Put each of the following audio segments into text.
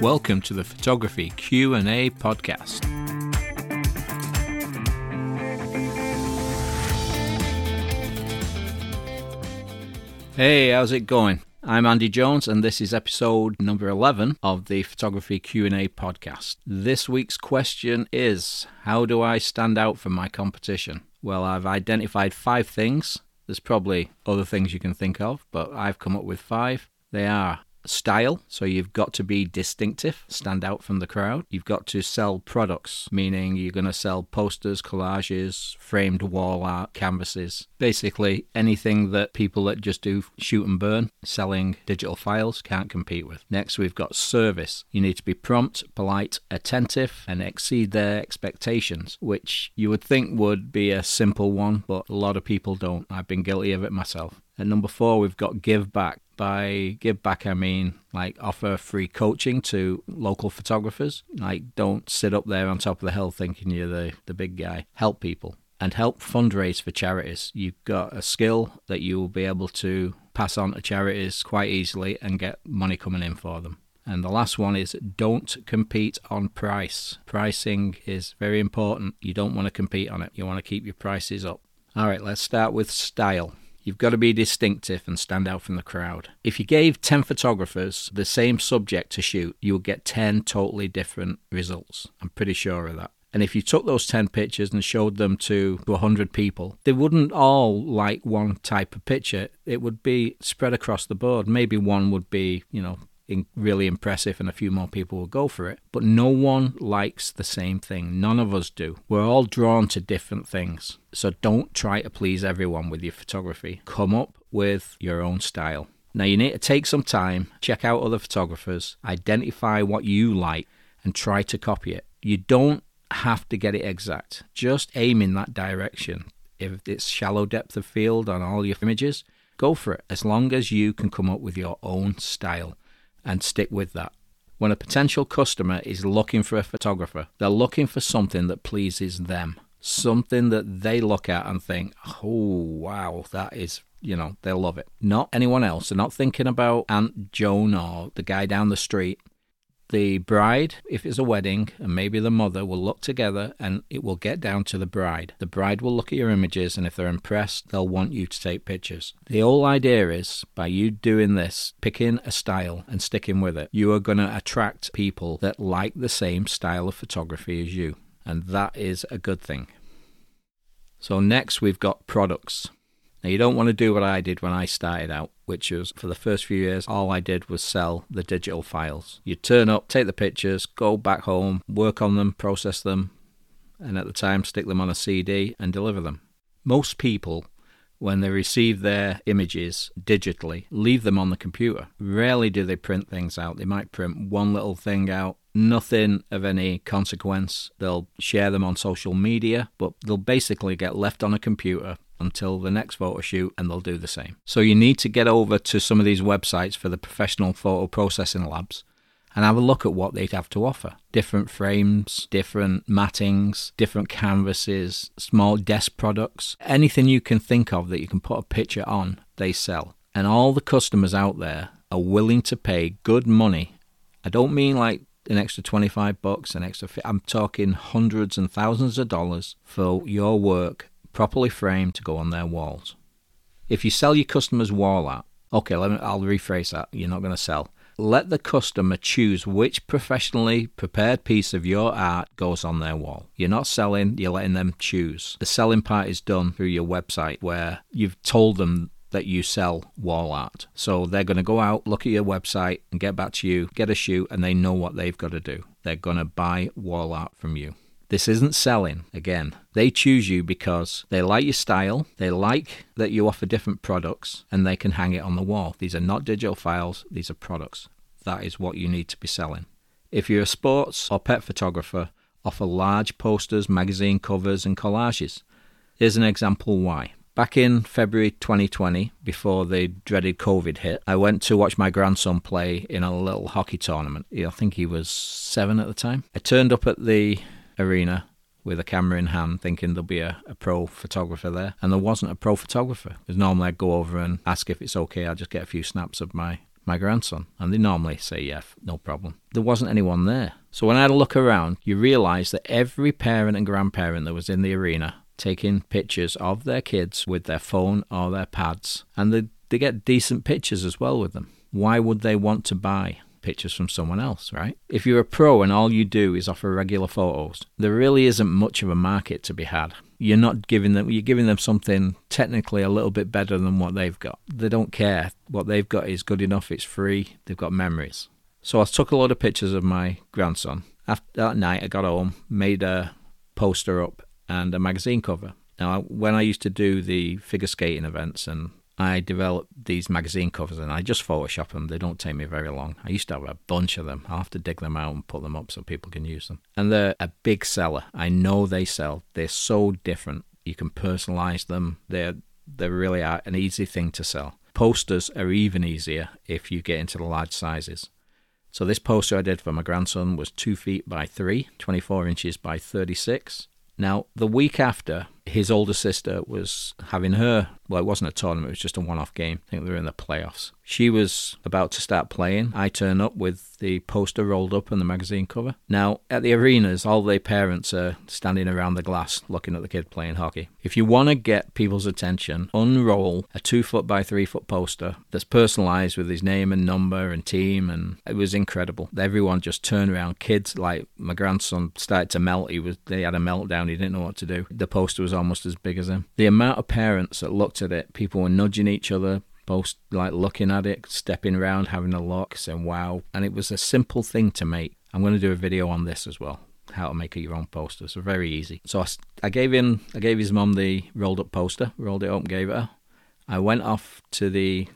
Welcome to the Photography Q&A podcast. Hey, how's it going? I'm Andy Jones and this is episode number 11 of the Photography Q&A podcast. This week's question is, how do I stand out from my competition? Well, I've identified 5 things. There's probably other things you can think of, but I've come up with 5. They are style. So you've got to be distinctive, stand out from the crowd. You've got to sell products, meaning you're going to sell posters, collages, framed wall art, canvases, basically anything that people that just do shoot and burn, selling digital files, can't compete with. Next, we've got service. You need to be prompt, polite, attentive, and exceed their expectations, which you would think would be a simple one, but a lot of people don't. I've been guilty of it myself. And number four, we've got give back. By give back, I mean like offer free coaching to local photographers. Like don't sit up there on top of the hill thinking you're the, the big guy. Help people and help fundraise for charities. You've got a skill that you will be able to pass on to charities quite easily and get money coming in for them. And the last one is don't compete on price. Pricing is very important. You don't want to compete on it, you want to keep your prices up. All right, let's start with style. You've got to be distinctive and stand out from the crowd. If you gave 10 photographers the same subject to shoot, you would get 10 totally different results. I'm pretty sure of that. And if you took those 10 pictures and showed them to 100 people, they wouldn't all like one type of picture. It would be spread across the board. Maybe one would be, you know, really impressive and a few more people will go for it. But no one likes the same thing. None of us do. We're all drawn to different things. So don't try to please everyone with your photography. Come up with your own style. Now you need to take some time, check out other photographers, identify what you like, and try to copy it. You don't have to get it exact. Just aim in that direction. If it's shallow depth of field on all your images, go for it as long as you can come up with your own style and stick with that. When a potential customer is looking for a photographer, they're looking for something that pleases them, something that they look at and think, oh, wow, that is, you know, they'll love it. Not anyone else. They're not thinking about Aunt Joan or the guy down the street the bride, if it's a wedding, and maybe the mother will look together and it will get down to the bride. The bride will look at your images, and if they're impressed, they'll want you to take pictures. The whole idea is by you doing this, picking a style and sticking with it, you are going to attract people that like the same style of photography as you, and that is a good thing. So, next we've got products. Now, you don't want to do what I did when I started out, which was for the first few years, all I did was sell the digital files. You turn up, take the pictures, go back home, work on them, process them, and at the time, stick them on a CD and deliver them. Most people when they receive their images digitally, leave them on the computer. Rarely do they print things out. They might print one little thing out, nothing of any consequence. They'll share them on social media, but they'll basically get left on a computer until the next photo shoot and they'll do the same. So you need to get over to some of these websites for the professional photo processing labs and have a look at what they'd have to offer. Different frames, different mattings, different canvases, small desk products, anything you can think of that you can put a picture on, they sell. And all the customers out there are willing to pay good money. I don't mean like an extra 25 bucks, an extra, I'm talking hundreds and thousands of dollars for your work properly framed to go on their walls. If you sell your customers wall art, okay, me, I'll rephrase that. You're not going to sell. Let the customer choose which professionally prepared piece of your art goes on their wall. You're not selling, you're letting them choose. The selling part is done through your website where you've told them that you sell wall art. So they're going to go out, look at your website, and get back to you, get a shoot, and they know what they've got to do. They're going to buy wall art from you. This isn't selling. Again, they choose you because they like your style, they like that you offer different products, and they can hang it on the wall. These are not digital files, these are products. That is what you need to be selling. If you're a sports or pet photographer, offer large posters, magazine covers, and collages. Here's an example why. Back in February 2020, before the dreaded COVID hit, I went to watch my grandson play in a little hockey tournament. I think he was seven at the time. I turned up at the arena with a camera in hand, thinking there'll be a, a, pro photographer there. And there wasn't a pro photographer. Because normally I'd go over and ask if it's okay. I'd just get a few snaps of my my grandson. And they normally say, yeah, no problem. There wasn't anyone there. So when I had a look around, you realize that every parent and grandparent that was in the arena taking pictures of their kids with their phone or their pads, and they, they get decent pictures as well with them. Why would they want to buy pictures from someone else, right? If you're a pro and all you do is offer regular photos, there really isn't much of a market to be had. You're not giving them you're giving them something technically a little bit better than what they've got. They don't care. What they've got is good enough, it's free, they've got memories. So I took a lot of pictures of my grandson. After that night I got home, made a poster up and a magazine cover. Now, when I used to do the figure skating events and I develop these magazine covers and I just Photoshop them. They don't take me very long. I used to have a bunch of them. I'll have to dig them out and put them up so people can use them. And they're a big seller. I know they sell. They're so different. You can personalize them. They're they really are an easy thing to sell. Posters are even easier if you get into the large sizes. So this poster I did for my grandson was two feet by three, 24 inches by 36. Now, the week after, his older sister was having her, well, it wasn't a tournament, it was just a one off game. I think they were in the playoffs. She was about to start playing. I turn up with the poster rolled up and the magazine cover. Now, at the arenas, all the parents are standing around the glass looking at the kid playing hockey. If you want to get people's attention, unroll a two foot by three foot poster that's personalized with his name and number and team, and it was incredible. Everyone just turned around. Kids, like my grandson, started to melt. He was, they had a meltdown. He didn't know what to do. The poster was almost as big as him. The amount of parents that looked at it, people were nudging each other, both like looking at it, stepping around, having a look, saying wow. And it was a simple thing to make. I'm going to do a video on this as well. How to make your own poster. So very easy. So I, I gave him, I gave his mum the rolled up poster, rolled it up, gave it her. I went off to the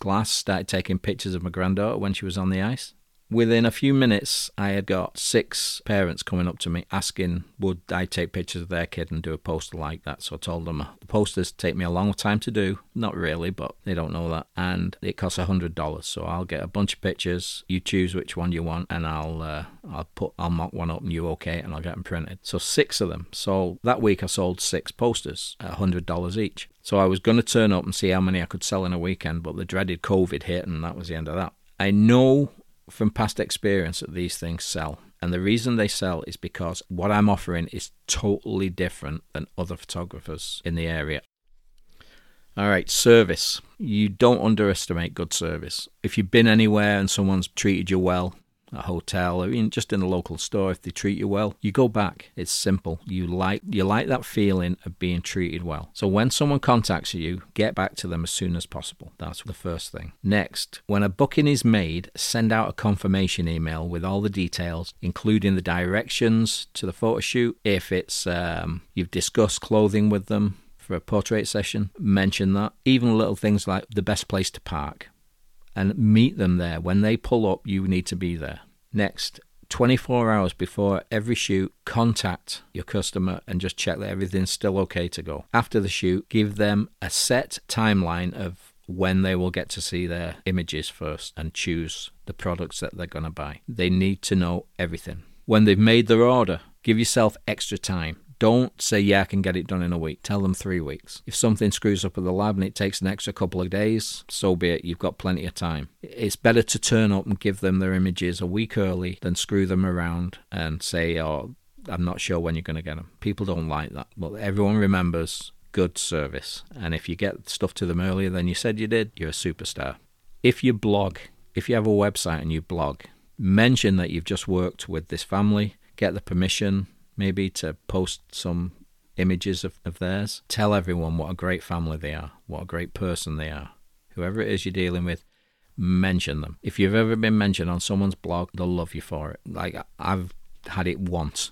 glass, started taking pictures of my granddaughter when she was on the ice. Within a few minutes, I had got six parents coming up to me asking, would I take pictures of their kid and do a poster like that? So I told them the posters take me a long time to do. Not really, but they don't know that. And it costs a hundred dollars. So I'll get a bunch of pictures. You choose which one you want, and I'll uh, I'll put I'll mock one up, and you okay, and I'll get them printed. So six of them. So that week I sold six posters at a hundred dollars each. So I was going to turn up and see how many I could sell in a weekend, but the dreaded COVID hit, and that was the end of that. I know from past experience that these things sell. And the reason they sell is because what I'm offering is totally different than other photographers in the area. All right, service. You don't underestimate good service. If you've been anywhere and someone's treated you well, a hotel or even just in a local store if they treat you well. You go back it's simple. You like you like that feeling of being treated well. So when someone contacts you get back to them as soon as possible. That's the first thing. Next when a booking is made send out a confirmation email with all the details including the directions to the photo shoot. If it's um, you've discussed clothing with them for a portrait session mention that. Even little things like the best place to park and meet them there. When they pull up, you need to be there. Next, 24 hours before every shoot, contact your customer and just check that everything's still okay to go. After the shoot, give them a set timeline of when they will get to see their images first and choose the products that they're going to buy. They need to know everything. When they've made their order, give yourself extra time. Don't say, yeah, I can get it done in a week. Tell them three weeks. If something screws up at the lab and it takes an extra couple of days, so be it. You've got plenty of time. It's better to turn up and give them their images a week early than screw them around and say, oh, I'm not sure when you're going to get them. People don't like that. But everyone remembers good service. And if you get stuff to them earlier than you said you did, you're a superstar. If you blog, if you have a website and you blog, mention that you've just worked with this family, get the permission, maybe to post some images of, of theirs. Tell everyone what a great family they are, what a great person they are. Whoever it is you're dealing with, mention them. If you've ever been mentioned on someone's blog, they'll love you for it. Like I've had it once,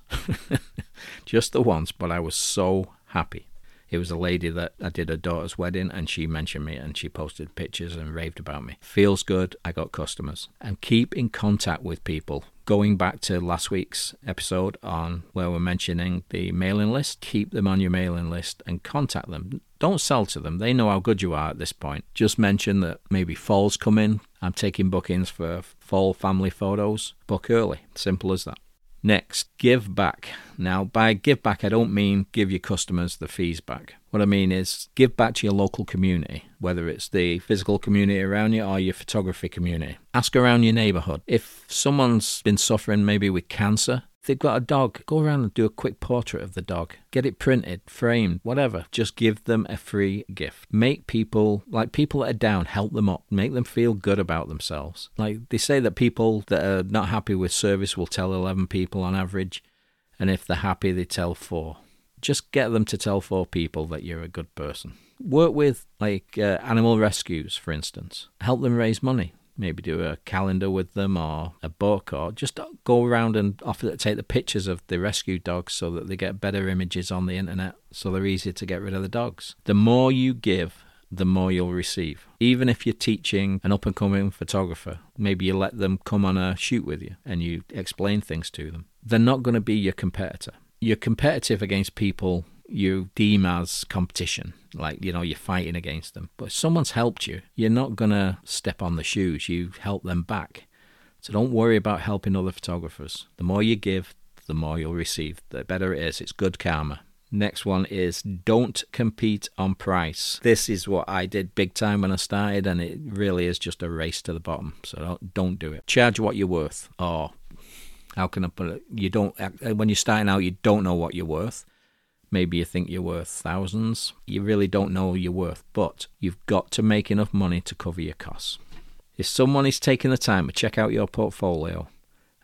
just the once, but I was so happy. It was a lady that I did her daughter's wedding and she mentioned me and she posted pictures and raved about me. Feels good. I got customers. And keep in contact with people. Going back to last week's episode on where we're mentioning the mailing list, keep them on your mailing list and contact them. Don't sell to them. They know how good you are at this point. Just mention that maybe fall's coming. I'm taking bookings for fall family photos. Book early. Simple as that. Next, give back. Now, by give back, I don't mean give your customers the fees back. What I mean is give back to your local community, whether it's the physical community around you or your photography community. Ask around your neighborhood. If someone's been suffering maybe with cancer, they've got a dog, go around and do a quick portrait of the dog. Get it printed, framed, whatever. Just give them a free gift. Make people, like people that are down, help them up. Make them feel good about themselves. Like they say that people that are not happy with service will tell 11 people on average. And if they're happy, they tell four. Just get them to tell four people that you're a good person. Work with, like, uh, animal rescues, for instance. Help them raise money maybe do a calendar with them or a book or just go around and offer to take the pictures of the rescue dogs so that they get better images on the internet so they're easier to get rid of the dogs. The more you give, the more you'll receive. Even if you're teaching an up and coming photographer, maybe you let them come on a shoot with you and you explain things to them. They're not going to be your competitor. You're competitive against people you deem as competition like you know you're fighting against them but if someone's helped you you're not going to step on the shoes you help them back so don't worry about helping other photographers the more you give the more you'll receive the better it is it's good karma Next one is don't compete on price. This is what I did big time when I started, and it really is just a race to the bottom. So don't, don't do it. Charge what you're worth, or how can I put it? You don't when you're starting out, you don't know what you're worth. Maybe you think you're worth thousands. You really don't know you're worth, but you've got to make enough money to cover your costs. If someone is taking the time to check out your portfolio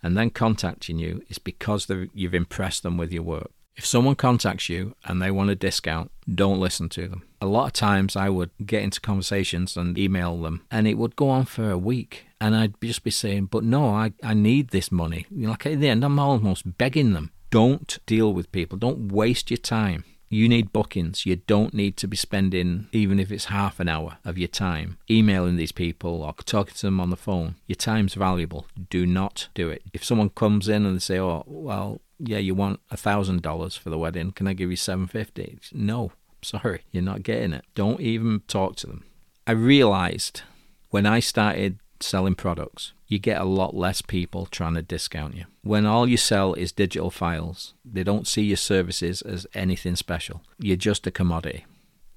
and then contacting you, it's because you've impressed them with your work. If someone contacts you and they want a discount, don't listen to them. A lot of times I would get into conversations and email them, and it would go on for a week. And I'd just be saying, But no, I, I need this money. Like at the end, I'm almost begging them. Don't deal with people. Don't waste your time. You need bookings. You don't need to be spending, even if it's half an hour of your time, emailing these people or talking to them on the phone. Your time's valuable. Do not do it. If someone comes in and they say, "Oh, well, yeah, you want a thousand dollars for the wedding? Can I give you seven fifty? No, sorry, you're not getting it. Don't even talk to them. I realized when I started selling products, you get a lot less people trying to discount you. When all you sell is digital files, they don't see your services as anything special. You're just a commodity.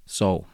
So,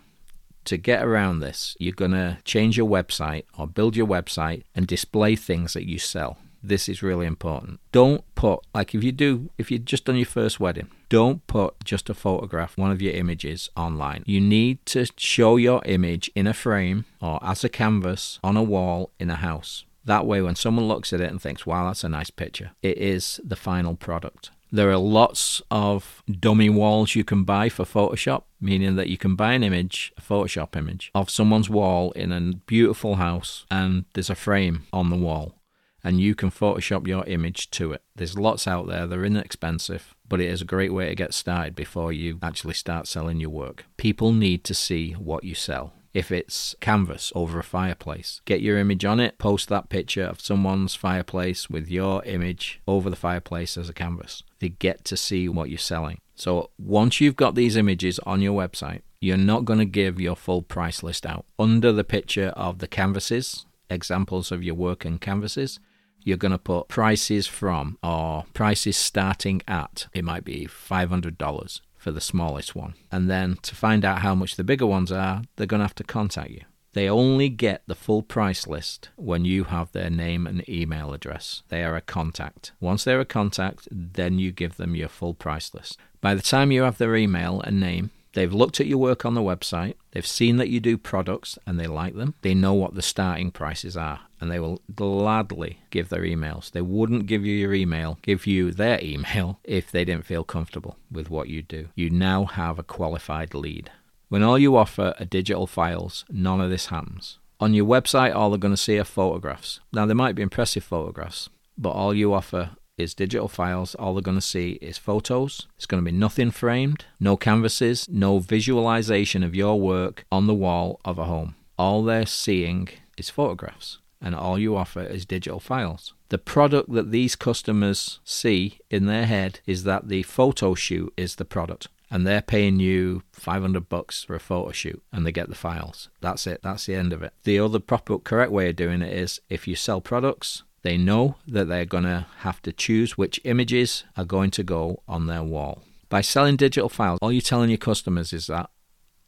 to get around this, you're going to change your website or build your website and display things that you sell. This is really important. Don't put, like if you do, if you've just done your first wedding, don't put just a photograph, one of your images online. You need to show your image in a frame or as a canvas on a wall in a house. That way, when someone looks at it and thinks, wow, that's a nice picture, it is the final product. There are lots of dummy walls you can buy for Photoshop, meaning that you can buy an image, a Photoshop image, of someone's wall in a beautiful house, and there's a frame on the wall and you can Photoshop your image to it. There's lots out there, they're inexpensive, but it is a great way to get started before you actually start selling your work. People need to see what you sell. If it's canvas over a fireplace, get your image on it, post that picture of someone's fireplace with your image over the fireplace as a canvas. They get to see what you're selling. So once you've got these images on your website, you're not going to give your full price list out. Under the picture of the canvases, examples of your work and canvases, you're going to put prices from or prices starting at. It might be $500 for the smallest one. And then to find out how much the bigger ones are, they're going to have to contact you. They only get the full price list when you have their name and email address. They are a contact. Once they're a contact, then you give them your full price list. By the time you have their email and name, They've looked at your work on the website, they've seen that you do products and they like them. They know what the starting prices are and they will gladly give their emails. They wouldn't give you your email, give you their email if they didn't feel comfortable with what you do. You now have a qualified lead. When all you offer are digital files, none of this happens. On your website, all they're going to see are photographs. Now, they might be impressive photographs, but all you offer is digital files. All they're going to see is photos. It's going to be nothing framed, no canvases, no visualization of your work on the wall of a home. All they're seeing is photographs, and all you offer is digital files. The product that these customers see in their head is that the photo shoot is the product and they're paying you 500 bucks for a photo shoot and they get the files. That's it. That's the end of it. The other proper correct way of doing it is if you sell products, They know that they're going to have to choose which images are going to go on their wall. By selling digital files, all you're telling your customers is that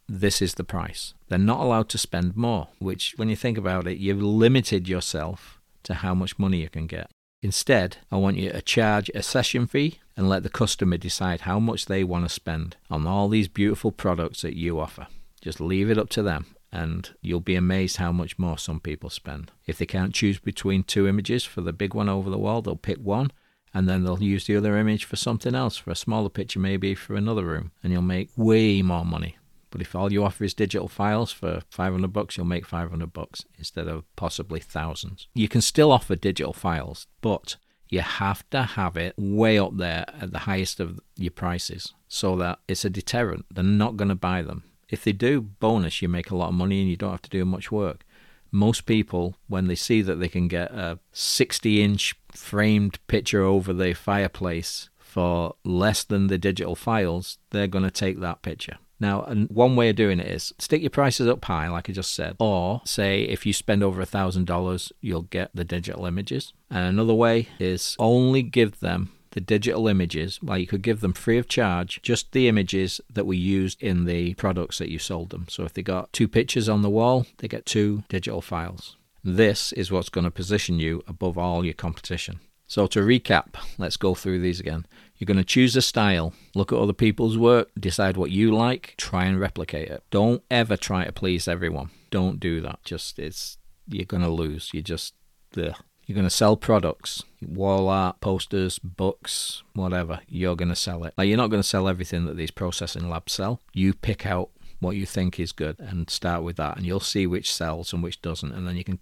this is the price. They're not allowed to spend more, which, when you think about it, you've limited yourself to how much money you can get. Instead, I want you to charge a session fee and let the customer decide how much they want to spend on all these beautiful products that you offer. Just leave it up to them, and you'll be amazed how much more some people spend. If they can't choose between two images for the big one over the wall, they'll pick one and then they'll use the other image for something else, for a smaller picture, maybe for another room, and you'll make way more money. But if all you offer is digital files for 500 bucks, you'll make 500 bucks instead of possibly thousands. You can still offer digital files, but you have to have it way up there at the highest of your prices so that it's a deterrent. They're not going to buy them. If they do, bonus, you make a lot of money and you don't have to do much work. Most people, when they see that they can get a 60 inch framed picture over the fireplace for less than the digital files, they're going to take that picture. Now, one way of doing it is stick your prices up high, like I just said, or say if you spend over a thousand dollars, you'll get the digital images. And another way is only give them the digital images, well, you could give them free of charge, just the images that were used in the products that you sold them. So if they got two pictures on the wall, they get two digital files. This is what's going to position you above all your competition. So, to recap, let's go through these again. You're going to choose a style, look at other people's work, decide what you like, try and replicate it. Don't ever try to please everyone. Don't do that. Just it's you're going to lose. You just ugh. You're going to sell products, wall art, posters, books, whatever. You're going to sell it. Like you're not going to sell everything that these processing labs sell. You pick out what you think is good and start with that, and you'll see which sells and which doesn't, and then you can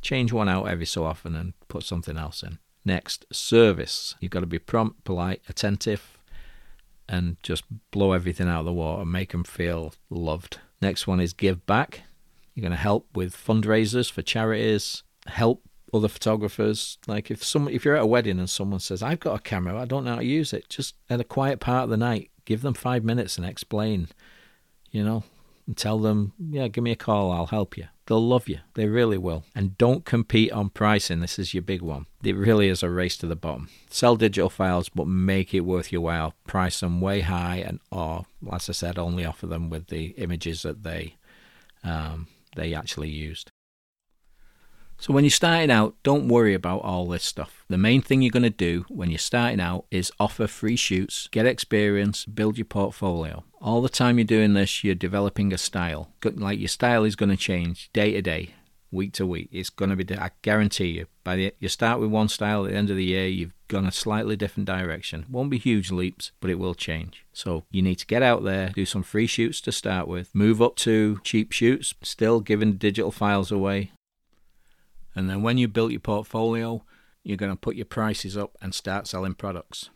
change one out every so often and put something else in. Next, service. You've got to be prompt, polite, attentive, and just blow everything out of the water, make them feel loved. Next one is give back. You're going to help with fundraisers for charities, help other photographers. Like if some if you're at a wedding and someone says, "I've got a camera, I don't know how to use it," just at a quiet part of the night, give them five minutes and explain. You know, and tell them, "Yeah, give me a call, I'll help you." They'll love you. They really will. And don't compete on pricing. This is your big one. It really is a race to the bottom. Sell digital files, but make it worth your while. Price them way high, and or as I said, only offer them with the images that they um, they actually used. So when you're starting out, don't worry about all this stuff. The main thing you're going to do when you're starting out is offer free shoots, get experience, build your portfolio. All the time you're doing this, you're developing a style. Like your style is going to change day to day, week to week. It's going to be, I guarantee you, by the you start with one style at the end of the year, you've gone a slightly different direction. Won't be huge leaps, but it will change. So you need to get out there, do some free shoots to start with, move up to cheap shoots, still giving digital files away, and then when you've built your portfolio, you're going to put your prices up and start selling products.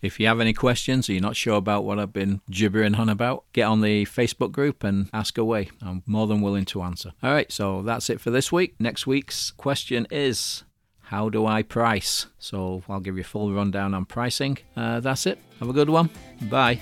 If you have any questions or you're not sure about what I've been gibbering on about, get on the Facebook group and ask away. I'm more than willing to answer. All right, so that's it for this week. Next week's question is How do I price? So I'll give you a full rundown on pricing. Uh, that's it. Have a good one. Bye.